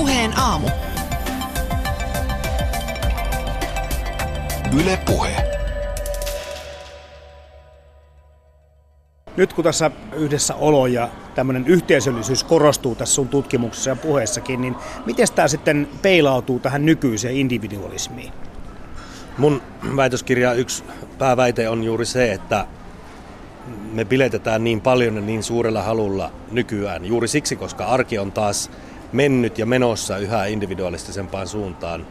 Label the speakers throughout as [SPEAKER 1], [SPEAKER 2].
[SPEAKER 1] Puheen aamu.
[SPEAKER 2] Yle Puhe.
[SPEAKER 3] Nyt kun tässä yhdessä olo ja tämmöinen yhteisöllisyys korostuu tässä sun tutkimuksessa ja puheessakin, niin miten tämä sitten peilautuu tähän nykyiseen individualismiin?
[SPEAKER 4] Mun väitöskirja yksi pääväite on juuri se, että me biletetään niin paljon ja niin suurella halulla nykyään juuri siksi, koska arki on taas mennyt ja menossa yhä individualistisempaan suuntaan.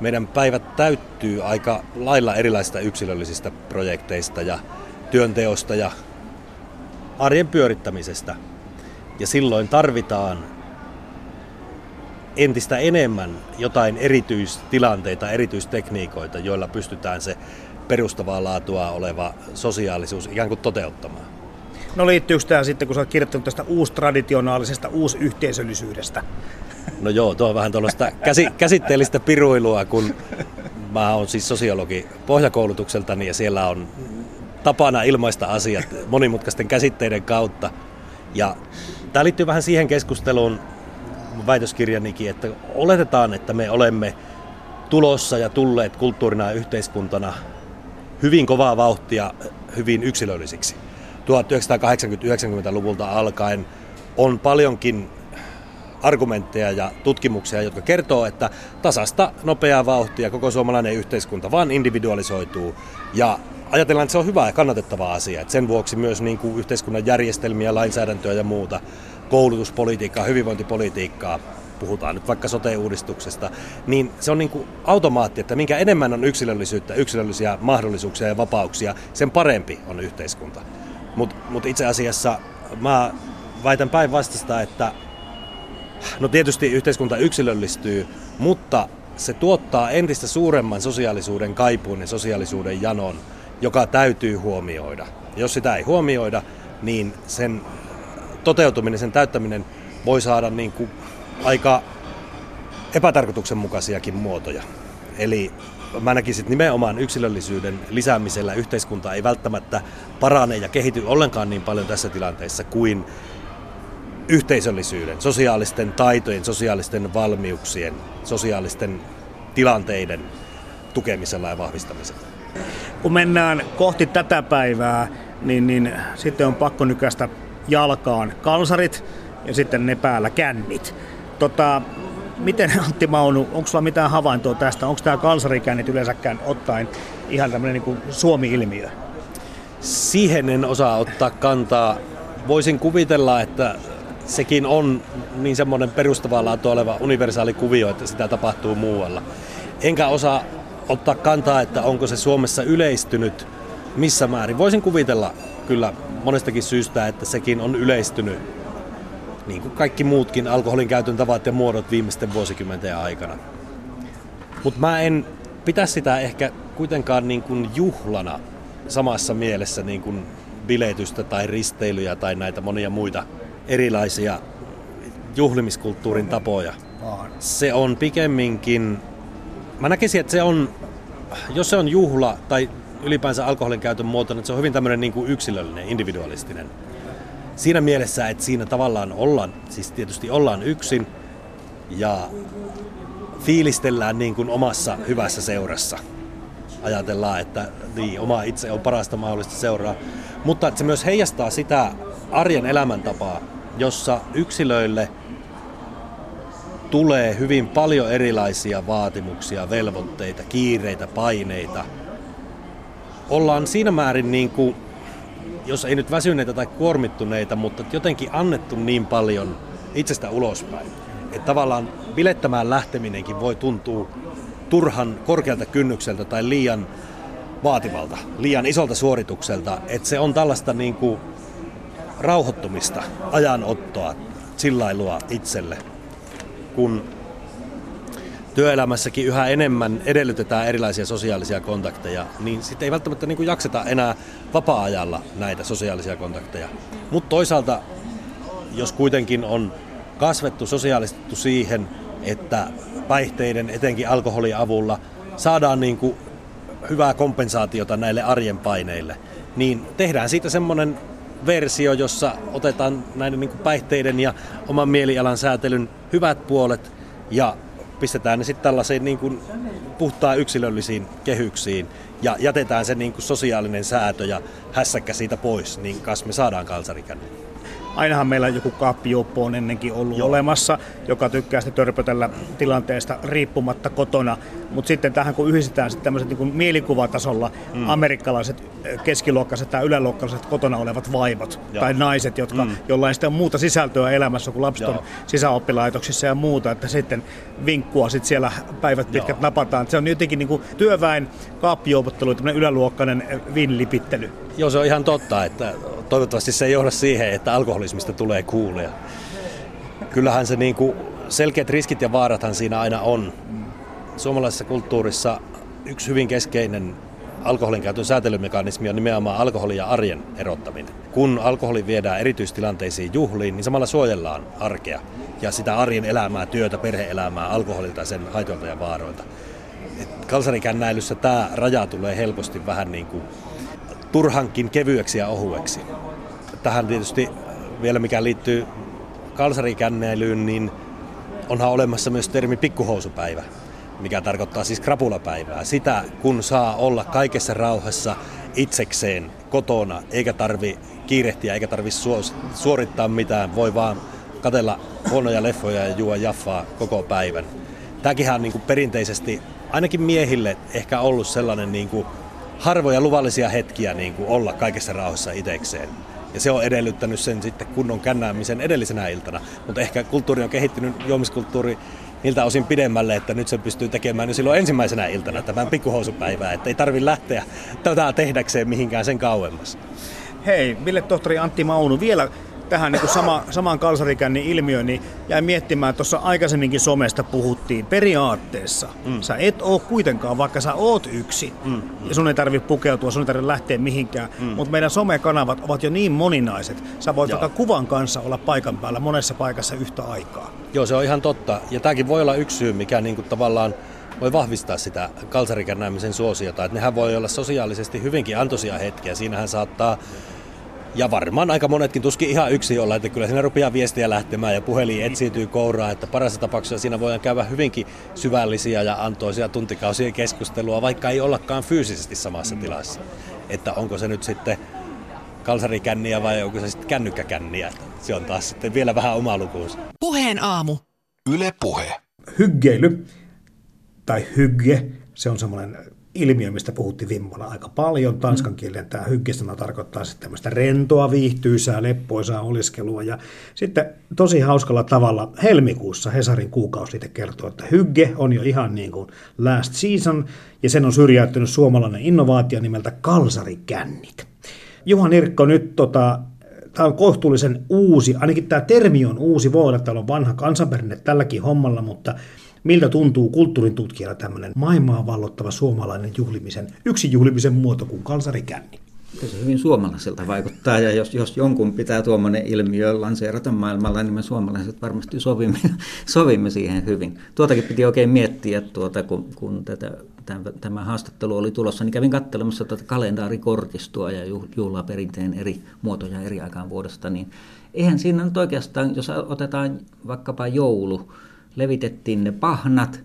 [SPEAKER 4] Meidän päivät täyttyy aika lailla erilaisista yksilöllisistä projekteista ja työnteosta ja arjen pyörittämisestä. Ja silloin tarvitaan entistä enemmän jotain erityistilanteita, erityistekniikoita, joilla pystytään se perustavaa laatua oleva sosiaalisuus ikään kuin toteuttamaan.
[SPEAKER 3] No liittyykö tämä sitten, kun sä oot kirjoittanut tästä uustraditionaalisesta uusyhteisöllisyydestä?
[SPEAKER 4] No joo, tuo on vähän tuollaista käsi, käsitteellistä piruilua, kun mä oon siis sosiologi pohjakoulutukseltani ja siellä on tapana ilmaista asiat monimutkaisten käsitteiden kautta. Ja tämä liittyy vähän siihen keskusteluun väitöskirjanikin, että oletetaan, että me olemme tulossa ja tulleet kulttuurina ja yhteiskuntana hyvin kovaa vauhtia hyvin yksilöllisiksi. 1980-90-luvulta alkaen on paljonkin argumentteja ja tutkimuksia, jotka kertoo, että tasasta nopeaa vauhtia koko suomalainen yhteiskunta vaan individualisoituu ja ajatellaan, että se on hyvä ja kannatettava asia. Että sen vuoksi myös niin kuin yhteiskunnan järjestelmiä, lainsäädäntöä ja muuta, koulutuspolitiikkaa, hyvinvointipolitiikkaa, puhutaan nyt vaikka sote-uudistuksesta, niin se on niin kuin automaatti, että minkä enemmän on yksilöllisyyttä, yksilöllisiä mahdollisuuksia ja vapauksia, sen parempi on yhteiskunta. Mutta mut itse asiassa mä väitän päinvastaista, että no tietysti yhteiskunta yksilöllistyy, mutta se tuottaa entistä suuremman sosiaalisuuden kaipuun ja sosiaalisuuden janon, joka täytyy huomioida. Jos sitä ei huomioida, niin sen toteutuminen, sen täyttäminen voi saada niin kuin aika epätarkoituksenmukaisiakin muotoja. Eli mä näkisin, että nimenomaan yksilöllisyyden lisäämisellä yhteiskunta ei välttämättä parane ja kehity ollenkaan niin paljon tässä tilanteessa kuin yhteisöllisyyden, sosiaalisten taitojen, sosiaalisten valmiuksien, sosiaalisten tilanteiden tukemisella ja vahvistamisella.
[SPEAKER 3] Kun mennään kohti tätä päivää, niin, niin sitten on pakko nykästä jalkaan kalsarit ja sitten ne päällä kännit. Tota, miten Antti Maunu, onko sulla mitään havaintoa tästä? Onko tämä kalsarikännit yleensäkään ottaen ihan tämmöinen niin Suomi-ilmiö?
[SPEAKER 4] Siihen en osaa ottaa kantaa. Voisin kuvitella, että sekin on niin semmoinen perustavaa laatua oleva universaali kuvio, että sitä tapahtuu muualla. Enkä osaa ottaa kantaa, että onko se Suomessa yleistynyt missä määrin. Voisin kuvitella kyllä monestakin syystä, että sekin on yleistynyt niin kuin kaikki muutkin alkoholin käytön tavat ja muodot viimeisten vuosikymmenten aikana. Mutta mä en pitä sitä ehkä kuitenkaan niin kuin juhlana samassa mielessä niin kuin biletystä tai risteilyjä tai näitä monia muita erilaisia juhlimiskulttuurin tapoja. Se on pikemminkin, mä näkisin, että se on, jos se on juhla tai ylipäänsä alkoholin käytön muoto, niin se on hyvin tämmöinen niin kuin yksilöllinen, individualistinen siinä mielessä, että siinä tavallaan ollaan, siis tietysti ollaan yksin ja fiilistellään niin kuin omassa hyvässä seurassa. Ajatellaan, että niin, oma itse on parasta mahdollista seuraa. Mutta että se myös heijastaa sitä arjen elämäntapaa, jossa yksilöille tulee hyvin paljon erilaisia vaatimuksia, velvoitteita, kiireitä, paineita. Ollaan siinä määrin niin kuin jos ei nyt väsyneitä tai kuormittuneita, mutta jotenkin annettu niin paljon itsestä ulospäin. Että tavallaan bilettämään lähteminenkin voi tuntua turhan korkealta kynnykseltä tai liian vaativalta, liian isolta suoritukselta. Että se on tällaista niin kuin rauhoittumista, ajanottoa, sillailua itselle, kun työelämässäkin yhä enemmän edellytetään erilaisia sosiaalisia kontakteja, niin sitten ei välttämättä niin kuin jakseta enää vapaa-ajalla näitä sosiaalisia kontakteja. Mutta toisaalta, jos kuitenkin on kasvettu, sosiaalistettu siihen, että päihteiden, etenkin alkoholin avulla, saadaan niin kuin hyvää kompensaatiota näille arjen paineille, niin tehdään siitä semmoinen versio, jossa otetaan näiden niin kuin päihteiden ja oman mielialan säätelyn hyvät puolet ja pistetään ne sitten tällaisiin niin kuin puhtaan yksilöllisiin kehyksiin ja jätetään se niin kuin sosiaalinen säätö ja hässäkkä siitä pois, niin kas me saadaan kalsarikänne
[SPEAKER 3] ainahan meillä joku kaappioppo on ennenkin ollut Joo. olemassa, joka tykkää sitten törpötellä tilanteesta riippumatta kotona. Mutta sitten tähän kun yhdistetään sitten tämmöiset niin mielikuvatasolla mm. amerikkalaiset keskiluokkaiset tai yläluokkaiset kotona olevat vaimot Joo. tai naiset, jotka, mm. joilla ei sitten muuta sisältöä elämässä kuin lapset on sisäoppilaitoksissa ja muuta, että sitten vinkkua sitten siellä päivät pitkät Joo. napataan. Se on jotenkin niin kuin työväen kaappijoupottelu, tämmöinen yläluokkainen vinlipittely.
[SPEAKER 4] Joo, se on ihan totta, että toivottavasti se ei johda siihen, että alkoholismista tulee kuulia. Kyllähän se niin kuin, selkeät riskit ja vaarathan siinä aina on. Suomalaisessa kulttuurissa yksi hyvin keskeinen alkoholin käytön säätelymekanismi on nimenomaan alkoholin ja arjen erottaminen. Kun alkoholi viedään erityistilanteisiin juhliin, niin samalla suojellaan arkea ja sitä arjen elämää, työtä, perheelämää alkoholilta ja sen haitoilta ja vaaroilta. Kalsarikännäilyssä tämä raja tulee helposti vähän niin kuin turhankin kevyeksi ja ohueksi. Tähän tietysti vielä mikä liittyy kalsarikänneilyyn, niin onhan olemassa myös termi pikkuhousupäivä, mikä tarkoittaa siis krapulapäivää. Sitä, kun saa olla kaikessa rauhassa itsekseen kotona, eikä tarvi kiirehtiä, eikä tarvi suorittaa mitään, voi vaan katella huonoja leffoja ja juo jaffaa koko päivän. Tämäkin on niin kuin perinteisesti ainakin miehille ehkä ollut sellainen niin kuin harvoja luvallisia hetkiä niin kuin olla kaikessa rauhassa itsekseen. Ja se on edellyttänyt sen sitten kunnon kännäämisen edellisenä iltana. Mutta ehkä kulttuuri on kehittynyt, juomiskulttuuri niiltä osin pidemmälle, että nyt se pystyy tekemään jo silloin ensimmäisenä iltana tämän pikkuhousupäivää, että ei tarvitse lähteä tätä tehdäkseen mihinkään sen kauemmas.
[SPEAKER 3] Hei, Ville tohtori Antti Maunu, vielä tähän niin sama, samaan kalsarikännin ilmiöön, niin jäin miettimään, tuossa aikaisemminkin somesta puhuttiin, periaatteessa mm. sä et oo kuitenkaan, vaikka sä oot yksi, mm. mm. ja sun ei tarvitse pukeutua, sun ei tarvitse lähteä mihinkään, mm. mutta meidän somekanavat ovat jo niin moninaiset, sä voit Joo. vaikka kuvan kanssa olla paikan päällä monessa paikassa yhtä aikaa.
[SPEAKER 4] Joo, se on ihan totta, ja tämäkin voi olla yksi syy, mikä niin kuin tavallaan voi vahvistaa sitä kalsarikännäämisen suosiota, että nehän voi olla sosiaalisesti hyvinkin antoisia hetkiä, siinähän saattaa ja varmaan aika monetkin tuskin ihan yksi olla, että kyllä siinä rupeaa viestiä lähtemään ja puhelin etsiytyy kouraa, että parassa tapauksessa siinä voidaan käydä hyvinkin syvällisiä ja antoisia tuntikausien keskustelua, vaikka ei ollakaan fyysisesti samassa mm. tilassa. Että onko se nyt sitten kalsarikänniä vai onko se sitten kännykkäkänniä. Se on taas sitten vielä vähän oma lukuunsa.
[SPEAKER 1] Puheen aamu.
[SPEAKER 3] Yle Puhe. Hyggeily tai hygge, se on semmoinen ilmiö, mistä puhuttiin viime vuonna aika paljon. Tanskan kielen tämä hyggesana tarkoittaa sitten tämmöistä rentoa, viihtyisää, leppoisaa oliskelua. Ja sitten tosi hauskalla tavalla helmikuussa Hesarin kuukausliite kertoo, että hygge on jo ihan niin kuin last season, ja sen on syrjäyttänyt suomalainen innovaatio nimeltä kalsarikännit. Juha Nirkko, nyt tota, tämä on kohtuullisen uusi, ainakin tämä termi on uusi, voi olla, että täällä on vanha kansanperinne tälläkin hommalla, mutta miltä tuntuu kulttuurin tutkijana tämmöinen maailmaa vallottava suomalainen juhlimisen, yksi juhlimisen muoto kuin kalsarikänni?
[SPEAKER 2] Se hyvin suomalaiselta vaikuttaa, ja jos, jos jonkun pitää tuommoinen ilmiö lanseerata maailmalla, niin me suomalaiset varmasti sovimme, sovimme siihen hyvin. Tuotakin piti oikein miettiä, tuota, kun, kun tätä, tämä, tämä haastattelu oli tulossa, niin kävin katselemassa tätä kalendaarikortistoa ja juhlaperinteen eri muotoja eri aikaan vuodesta, niin eihän siinä nyt oikeastaan, jos otetaan vaikkapa joulu, levitettiin ne pahnat,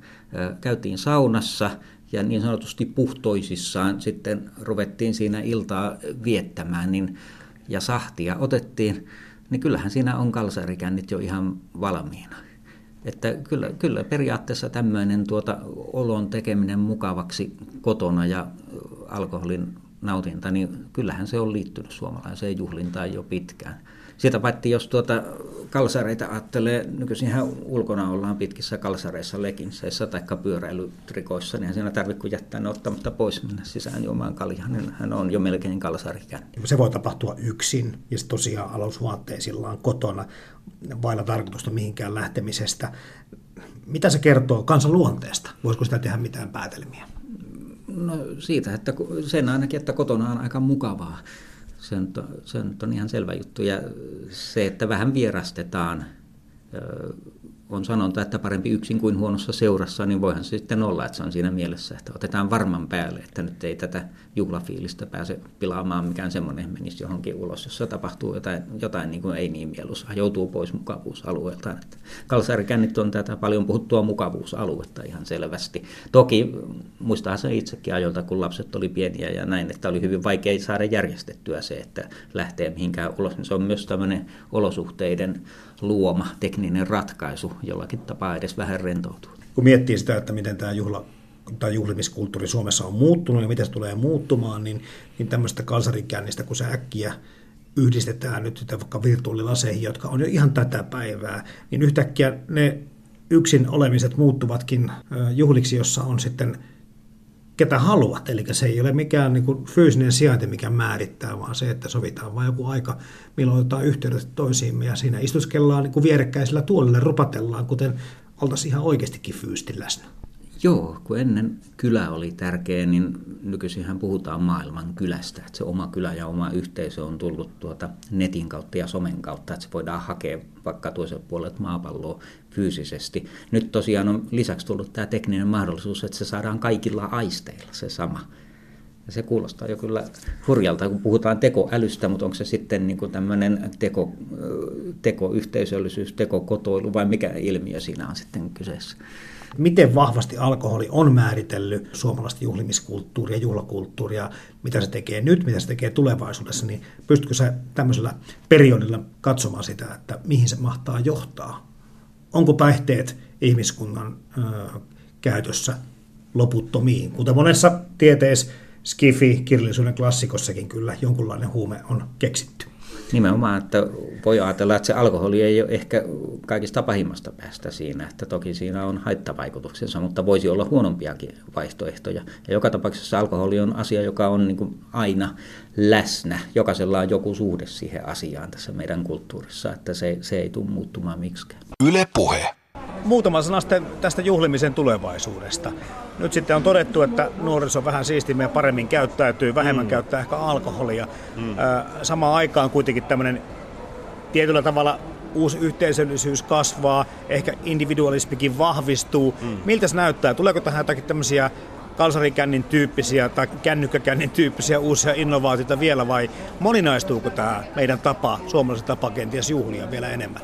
[SPEAKER 2] käytiin saunassa ja niin sanotusti puhtoisissaan sitten ruvettiin siinä iltaa viettämään niin, ja sahtia otettiin, niin kyllähän siinä on kalsarikännit jo ihan valmiina. Että kyllä, kyllä periaatteessa tämmöinen tuota olon tekeminen mukavaksi kotona ja alkoholin nautinta, niin kyllähän se on liittynyt suomalaiseen juhlintaan jo pitkään. Sitä paitsi jos tuota kalsareita ajattelee, nykyisinhän ulkona ollaan pitkissä kalsareissa, lekinseissä tai pyöräilytrikoissa, niin siinä tarvitse kuin jättää ne ottamatta pois mennä sisään juomaan kaljaa, niin hän on jo melkein kalsarikään.
[SPEAKER 3] Se voi tapahtua yksin ja tosiaan alusvaatteisillaan kotona vailla tarkoitusta mihinkään lähtemisestä. Mitä se kertoo kansan luonteesta? Voisiko sitä tehdä mitään päätelmiä?
[SPEAKER 2] No siitä, että sen ainakin, että kotona on aika mukavaa se on, se on ihan selvä juttu. Ja se, että vähän vierastetaan on sanonta, että parempi yksin kuin huonossa seurassa, niin voihan se sitten olla, että se on siinä mielessä, että otetaan varman päälle, että nyt ei tätä juhlafiilistä pääse pilaamaan mikään semmoinen menisi johonkin ulos, jossa tapahtuu jotain, jotain niin kuin ei niin mieluisaa, joutuu pois mukavuusalueelta. Että kalsarikännit on tätä paljon puhuttua mukavuusaluetta ihan selvästi. Toki muistaa se itsekin ajolta, kun lapset oli pieniä ja näin, että oli hyvin vaikea saada järjestettyä se, että lähtee mihinkään ulos. Niin se on myös tämmöinen olosuhteiden luoma tekninen ratkaisu jollakin tapaa edes vähän rentoutua.
[SPEAKER 1] Kun miettii sitä, että miten tämä juhla tai juhlimiskulttuuri Suomessa on muuttunut ja miten se tulee muuttumaan, niin, niin tämmöistä kalsarikännistä, kun se äkkiä yhdistetään nyt vaikka virtuaalilaseihin, jotka on jo ihan tätä päivää, niin yhtäkkiä ne yksin olemiset muuttuvatkin juhliksi, jossa on sitten ketä haluat. Eli se ei ole mikään niin kuin fyysinen sijainti, mikä määrittää, vaan se, että sovitaan vain joku aika, milloin otetaan yhteydet toisiimme ja siinä istuskellaan niin kuin vierekkäisellä tuolille, rupatellaan, kuten oltaisiin ihan oikeastikin fyysisesti läsnä.
[SPEAKER 2] Joo, kun ennen kylä oli tärkeä, niin nykyisinhän puhutaan maailman kylästä. Että se oma kylä ja oma yhteisö on tullut tuota netin kautta ja somen kautta, että se voidaan hakea vaikka toisella puolella maapalloa fyysisesti. Nyt tosiaan on lisäksi tullut tämä tekninen mahdollisuus, että se saadaan kaikilla aisteilla se sama. Ja se kuulostaa jo kyllä hurjalta, kun puhutaan tekoälystä, mutta onko se sitten niin kuin tämmöinen teko, tekoyhteisöllisyys, tekokotoilu vai mikä ilmiö siinä on sitten kyseessä?
[SPEAKER 1] miten vahvasti alkoholi on määritellyt suomalaista juhlimiskulttuuria, juhlakulttuuria, mitä se tekee nyt, mitä se tekee tulevaisuudessa, niin pystytkö sä tämmöisellä periodilla katsomaan sitä, että mihin se mahtaa johtaa? Onko päihteet ihmiskunnan ö, käytössä loputtomiin? Kuten monessa tieteessä, skifi, kirjallisuuden klassikossakin kyllä jonkunlainen huume on keksitty.
[SPEAKER 2] Nimenomaan, että voi ajatella, että se alkoholi ei ole ehkä kaikista pahimmasta päästä siinä, että toki siinä on haittavaikutuksensa, mutta voisi olla huonompiakin vaihtoehtoja. Ja joka tapauksessa alkoholi on asia, joka on niin kuin aina läsnä. Jokaisella on joku suhde siihen asiaan tässä meidän kulttuurissa, että se, se ei tule muuttumaan miksikään. Yle puhe
[SPEAKER 3] muutama sana tästä juhlimisen tulevaisuudesta. Nyt sitten on todettu, että nuoriso vähän siistimmin ja paremmin käyttäytyy, vähemmän mm. käyttää ehkä alkoholia. Mm. Samaan aikaan kuitenkin tämmöinen tietyllä tavalla uusi yhteisöllisyys kasvaa, ehkä individualismikin vahvistuu. Mm. Miltä se näyttää? Tuleeko tähän jotakin tämmöisiä kalsarikännin tyyppisiä tai kännykkäkännin tyyppisiä uusia innovaatioita vielä vai moninaistuuko tämä meidän tapa, suomalaisen tapa kenties juhlia vielä enemmän?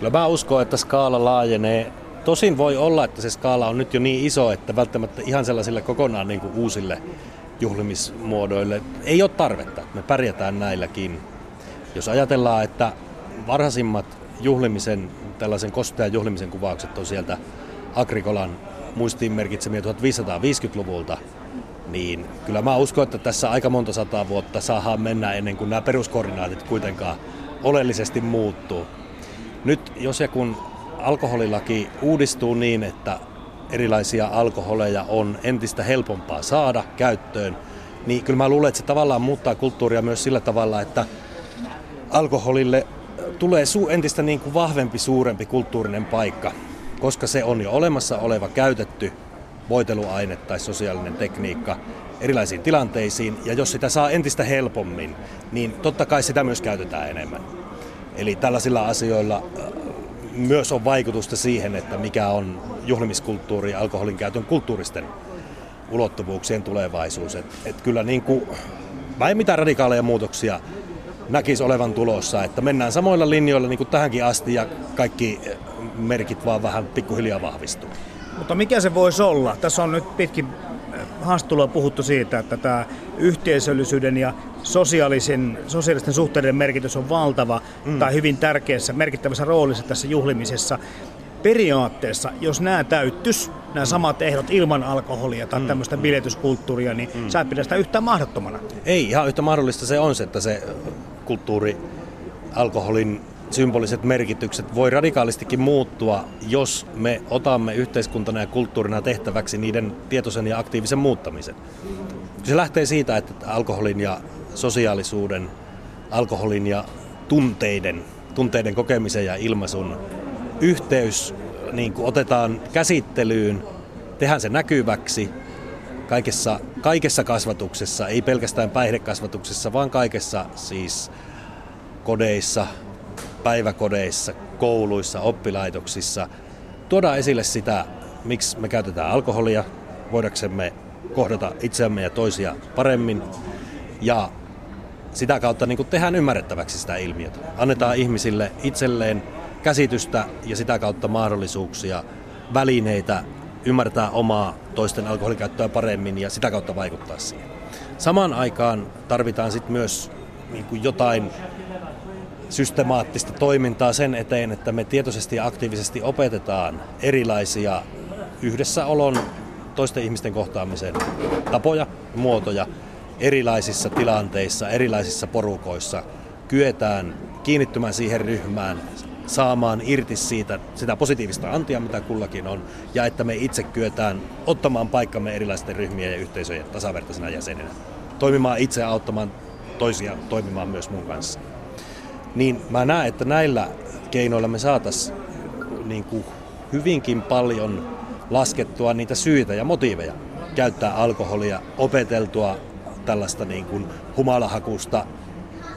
[SPEAKER 4] Kyllä mä uskon, että skaala laajenee. Tosin voi olla, että se skaala on nyt jo niin iso, että välttämättä ihan sellaisille kokonaan niin kuin uusille juhlimismuodoille ei ole tarvetta. Me pärjätään näilläkin. Jos ajatellaan, että varhaisimmat juhlimisen, tällaisen kostean juhlimisen kuvaukset on sieltä Agrikolan muistiin merkitsemiä 1550-luvulta, niin kyllä mä uskon, että tässä aika monta sataa vuotta saadaan mennä ennen kuin nämä peruskoordinaatit kuitenkaan oleellisesti muuttuu. Nyt jos ja kun alkoholilaki uudistuu niin, että erilaisia alkoholeja on entistä helpompaa saada käyttöön, niin kyllä mä luulen, että se tavallaan muuttaa kulttuuria myös sillä tavalla, että alkoholille tulee entistä niin kuin vahvempi, suurempi kulttuurinen paikka, koska se on jo olemassa oleva käytetty voiteluaine tai sosiaalinen tekniikka erilaisiin tilanteisiin, ja jos sitä saa entistä helpommin, niin totta kai sitä myös käytetään enemmän. Eli tällaisilla asioilla äh, myös on vaikutusta siihen, että mikä on juhlimiskulttuuri ja alkoholin käytön kulttuuristen ulottuvuuksien tulevaisuus. Et, et kyllä niin kuin, mä en mitään radikaaleja muutoksia näkisi olevan tulossa, että mennään samoilla linjoilla niin kuin tähänkin asti ja kaikki merkit vaan vähän pikkuhiljaa vahvistuu.
[SPEAKER 3] Mutta mikä se voisi olla? Tässä on nyt pitkin haastattelua puhuttu siitä, että tämä yhteisöllisyyden ja sosiaalisen, sosiaalisten suhteiden merkitys on valtava mm. tai hyvin tärkeässä, merkittävässä roolissa tässä juhlimisessa. Periaatteessa, jos nämä täyttys, nämä mm. samat ehdot ilman alkoholia tai mm. tämmöistä mm. biletyskulttuuria, niin mm. sä et pidä sitä yhtään mahdottomana.
[SPEAKER 4] Ei, ihan yhtä mahdollista se on se, että se kulttuuri alkoholin symboliset merkitykset voi radikaalistikin muuttua, jos me otamme yhteiskuntana ja kulttuurina tehtäväksi niiden tietoisen ja aktiivisen muuttamisen. Se lähtee siitä, että alkoholin ja sosiaalisuuden, alkoholin ja tunteiden, tunteiden kokemisen ja ilmaisun yhteys niin kuin otetaan käsittelyyn, tehdään se näkyväksi kaikessa, kaikessa kasvatuksessa, ei pelkästään päihdekasvatuksessa, vaan kaikessa siis kodeissa, päiväkodeissa, kouluissa, oppilaitoksissa. Tuodaan esille sitä, miksi me käytetään alkoholia, voidaksemme kohdata itseämme ja toisia paremmin. Ja sitä kautta niin tehdään ymmärrettäväksi sitä ilmiötä. Annetaan ihmisille itselleen käsitystä ja sitä kautta mahdollisuuksia, välineitä ymmärtää omaa toisten alkoholikäyttöä paremmin ja sitä kautta vaikuttaa siihen. Samaan aikaan tarvitaan sitten myös niin kuin jotain systemaattista toimintaa sen eteen, että me tietoisesti ja aktiivisesti opetetaan erilaisia yhdessäolon, toisten ihmisten kohtaamisen tapoja, muotoja erilaisissa tilanteissa, erilaisissa porukoissa. Kyetään kiinnittymään siihen ryhmään, saamaan irti siitä sitä positiivista antia, mitä kullakin on, ja että me itse kyetään ottamaan paikkamme erilaisten ryhmien ja yhteisöjen tasavertaisena jäsenenä. Toimimaan itse auttamaan toisia toimimaan myös mun kanssa. Niin mä näen, että näillä keinoilla me saataisiin niin hyvinkin paljon laskettua niitä syitä ja motiiveja käyttää alkoholia, opeteltua tällaista niin kuin humalahakusta,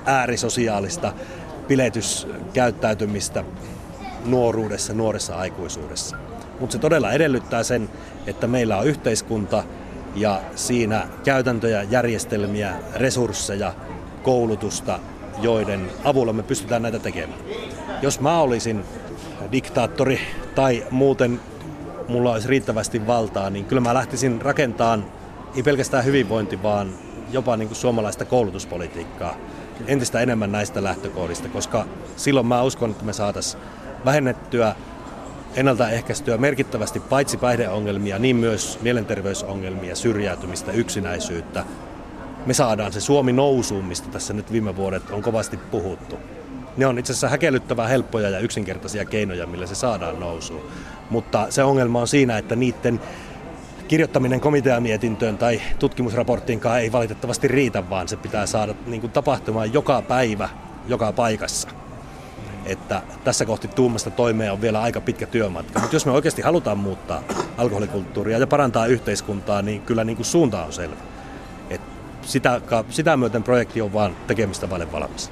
[SPEAKER 4] äärisosiaalista piletyskäyttäytymistä nuoruudessa, nuoressa aikuisuudessa. Mutta se todella edellyttää sen, että meillä on yhteiskunta ja siinä käytäntöjä, järjestelmiä, resursseja, koulutusta, joiden avulla me pystytään näitä tekemään. Jos mä olisin diktaattori tai muuten mulla olisi riittävästi valtaa, niin kyllä mä lähtisin rakentamaan ei pelkästään hyvinvointi, vaan jopa niin kuin suomalaista koulutuspolitiikkaa entistä enemmän näistä lähtökohdista, koska silloin mä uskon, että me saataisiin vähennettyä ennaltaehkäistyä merkittävästi paitsi päihdeongelmia, niin myös mielenterveysongelmia, syrjäytymistä, yksinäisyyttä. Me saadaan se Suomi nousuun, mistä tässä nyt viime vuodet on kovasti puhuttu. Ne on itse asiassa häkellyttävän helppoja ja yksinkertaisia keinoja, millä se saadaan nousuun. Mutta se ongelma on siinä, että niiden kirjoittaminen komiteamietintöön tai tutkimusraporttiinkaan ei valitettavasti riitä, vaan se pitää saada niin kuin tapahtumaan joka päivä, joka paikassa. Että tässä kohti tuumasta toimeen on vielä aika pitkä työmatka. Mutta jos me oikeasti halutaan muuttaa alkoholikulttuuria ja parantaa yhteiskuntaa, niin kyllä niin kuin suunta on selvä. Et sitä, sitä myöten projekti on vaan tekemistä vaille valmis.